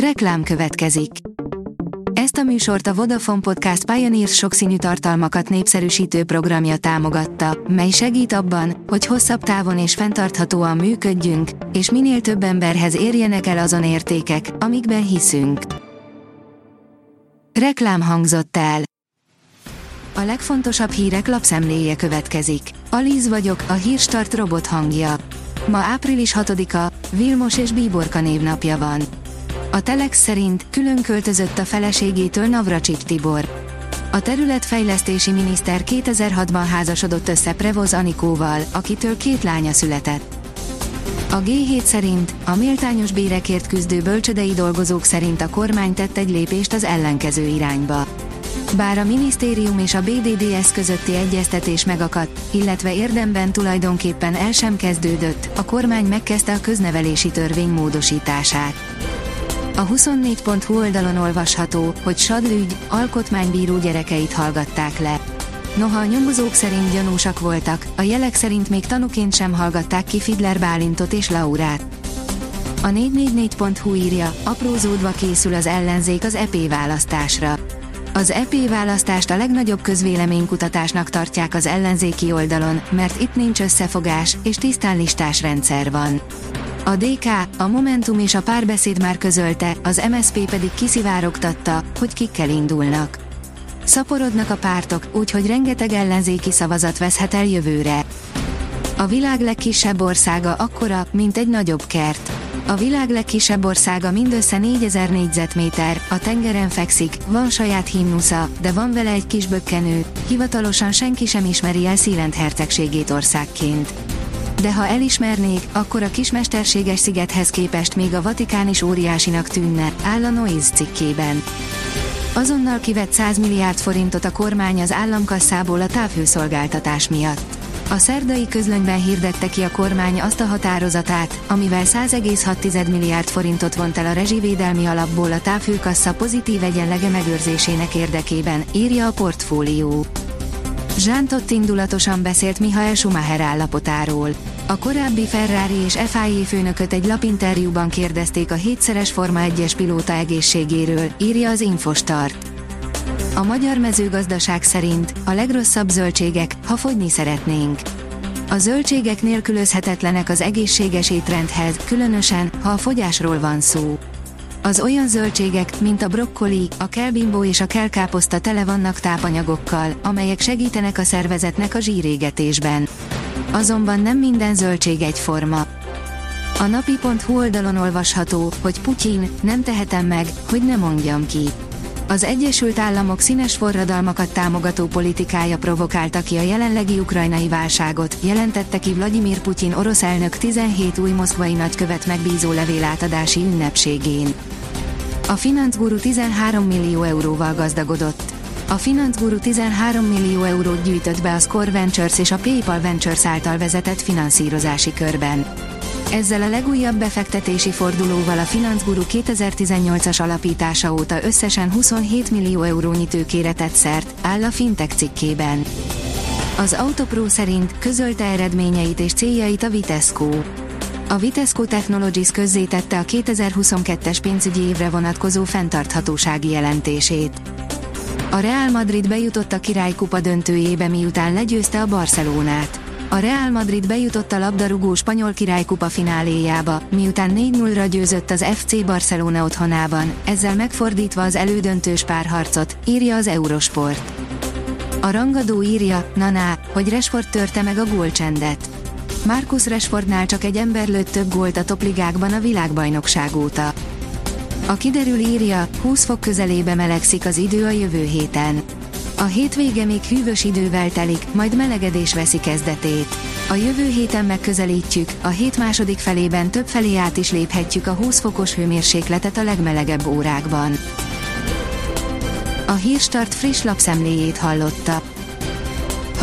Reklám következik. Ezt a műsort a Vodafone Podcast Pioneers sokszínű tartalmakat népszerűsítő programja támogatta, mely segít abban, hogy hosszabb távon és fenntarthatóan működjünk, és minél több emberhez érjenek el azon értékek, amikben hiszünk. Reklám hangzott el. A legfontosabb hírek lapszemléje következik. Alíz vagyok, a hírstart robot hangja. Ma április 6-a, Vilmos és Bíborka névnapja van. A Telex szerint külön költözött a feleségétől Navracsik Tibor. A területfejlesztési miniszter 2006-ban házasodott össze Prevoz Anikóval, akitől két lánya született. A G7 szerint a méltányos bérekért küzdő bölcsödei dolgozók szerint a kormány tett egy lépést az ellenkező irányba. Bár a minisztérium és a BDDS közötti egyeztetés megakadt, illetve érdemben tulajdonképpen el sem kezdődött, a kormány megkezdte a köznevelési törvény módosítását. A 24.hu oldalon olvasható, hogy Sadlügy, alkotmánybíró gyerekeit hallgatták le. Noha a nyomozók szerint gyanúsak voltak, a jelek szerint még tanuként sem hallgatták ki Fidler Bálintot és Laurát. A 444.hu írja, aprózódva készül az ellenzék az EP választásra. Az EP választást a legnagyobb közvéleménykutatásnak tartják az ellenzéki oldalon, mert itt nincs összefogás, és tisztán listás rendszer van. A DK, a Momentum és a párbeszéd már közölte, az MSP pedig kiszivárogtatta, hogy kikkel indulnak. Szaporodnak a pártok, úgyhogy rengeteg ellenzéki szavazat veszhet el jövőre. A világ legkisebb országa akkora, mint egy nagyobb kert. A világ legkisebb országa mindössze 4000 négyzetméter, a tengeren fekszik, van saját himnusza, de van vele egy kis bökkenő, hivatalosan senki sem ismeri el Szilent hercegségét országként de ha elismernék, akkor a kismesterséges szigethez képest még a Vatikán is óriásinak tűnne, áll a Noise cikkében. Azonnal kivett 100 milliárd forintot a kormány az államkasszából a távhőszolgáltatás miatt. A szerdai közlönyben hirdette ki a kormány azt a határozatát, amivel 100,6 milliárd forintot vont el a rezsivédelmi alapból a távhőkassa pozitív egyenlege megőrzésének érdekében, írja a portfólió. Zsántott indulatosan beszélt Michael Schumacher állapotáról. A korábbi Ferrari és FIA főnököt egy lapinterjúban kérdezték a hétszeres Forma 1-es pilóta egészségéről, írja az Infostart. A magyar mezőgazdaság szerint a legrosszabb zöldségek, ha fogyni szeretnénk. A zöldségek nélkülözhetetlenek az egészséges étrendhez, különösen, ha a fogyásról van szó. Az olyan zöldségek, mint a brokkoli, a kelbimbó és a kelkáposzta tele vannak tápanyagokkal, amelyek segítenek a szervezetnek a zsírégetésben. Azonban nem minden zöldség egyforma. A napi.hu oldalon olvasható, hogy Putyin, nem tehetem meg, hogy ne mondjam ki. Az Egyesült Államok színes forradalmakat támogató politikája provokálta ki a jelenlegi ukrajnai válságot, jelentette ki Vladimir Putyin orosz elnök 17 új moszkvai nagykövet megbízó levél átadási ünnepségén. A Finanzguru 13 millió euróval gazdagodott. A Finanzguru 13 millió eurót gyűjtött be a Score Ventures és a PayPal Ventures által vezetett finanszírozási körben. Ezzel a legújabb befektetési fordulóval a Finanzguru 2018-as alapítása óta összesen 27 millió eurónyi tőkére tett szert, áll a Fintech cikkében. Az Autopro szerint közölte eredményeit és céljait a Vitesco. A Vitesco Technologies közzétette a 2022-es pénzügyi évre vonatkozó fenntarthatósági jelentését. A Real Madrid bejutott a királykupa döntőjébe miután legyőzte a Barcelonát. A Real Madrid bejutott a labdarúgó spanyol királykupa fináléjába, miután 4-0-ra győzött az FC Barcelona otthonában, ezzel megfordítva az elődöntős párharcot, írja az Eurosport. A rangadó írja, naná, hogy Resford törte meg a gólcsendet. Marcus Rashfordnál csak egy ember lőtt több gólt a topligákban a világbajnokság óta. A kiderül írja, 20 fok közelébe melegszik az idő a jövő héten. Hétvége még hűvös idővel telik, majd melegedés veszi kezdetét. A jövő héten megközelítjük, a hét második felében több felé át is léphetjük a 20 fokos hőmérsékletet a legmelegebb órákban. A Hírstart friss lapszemléjét hallotta.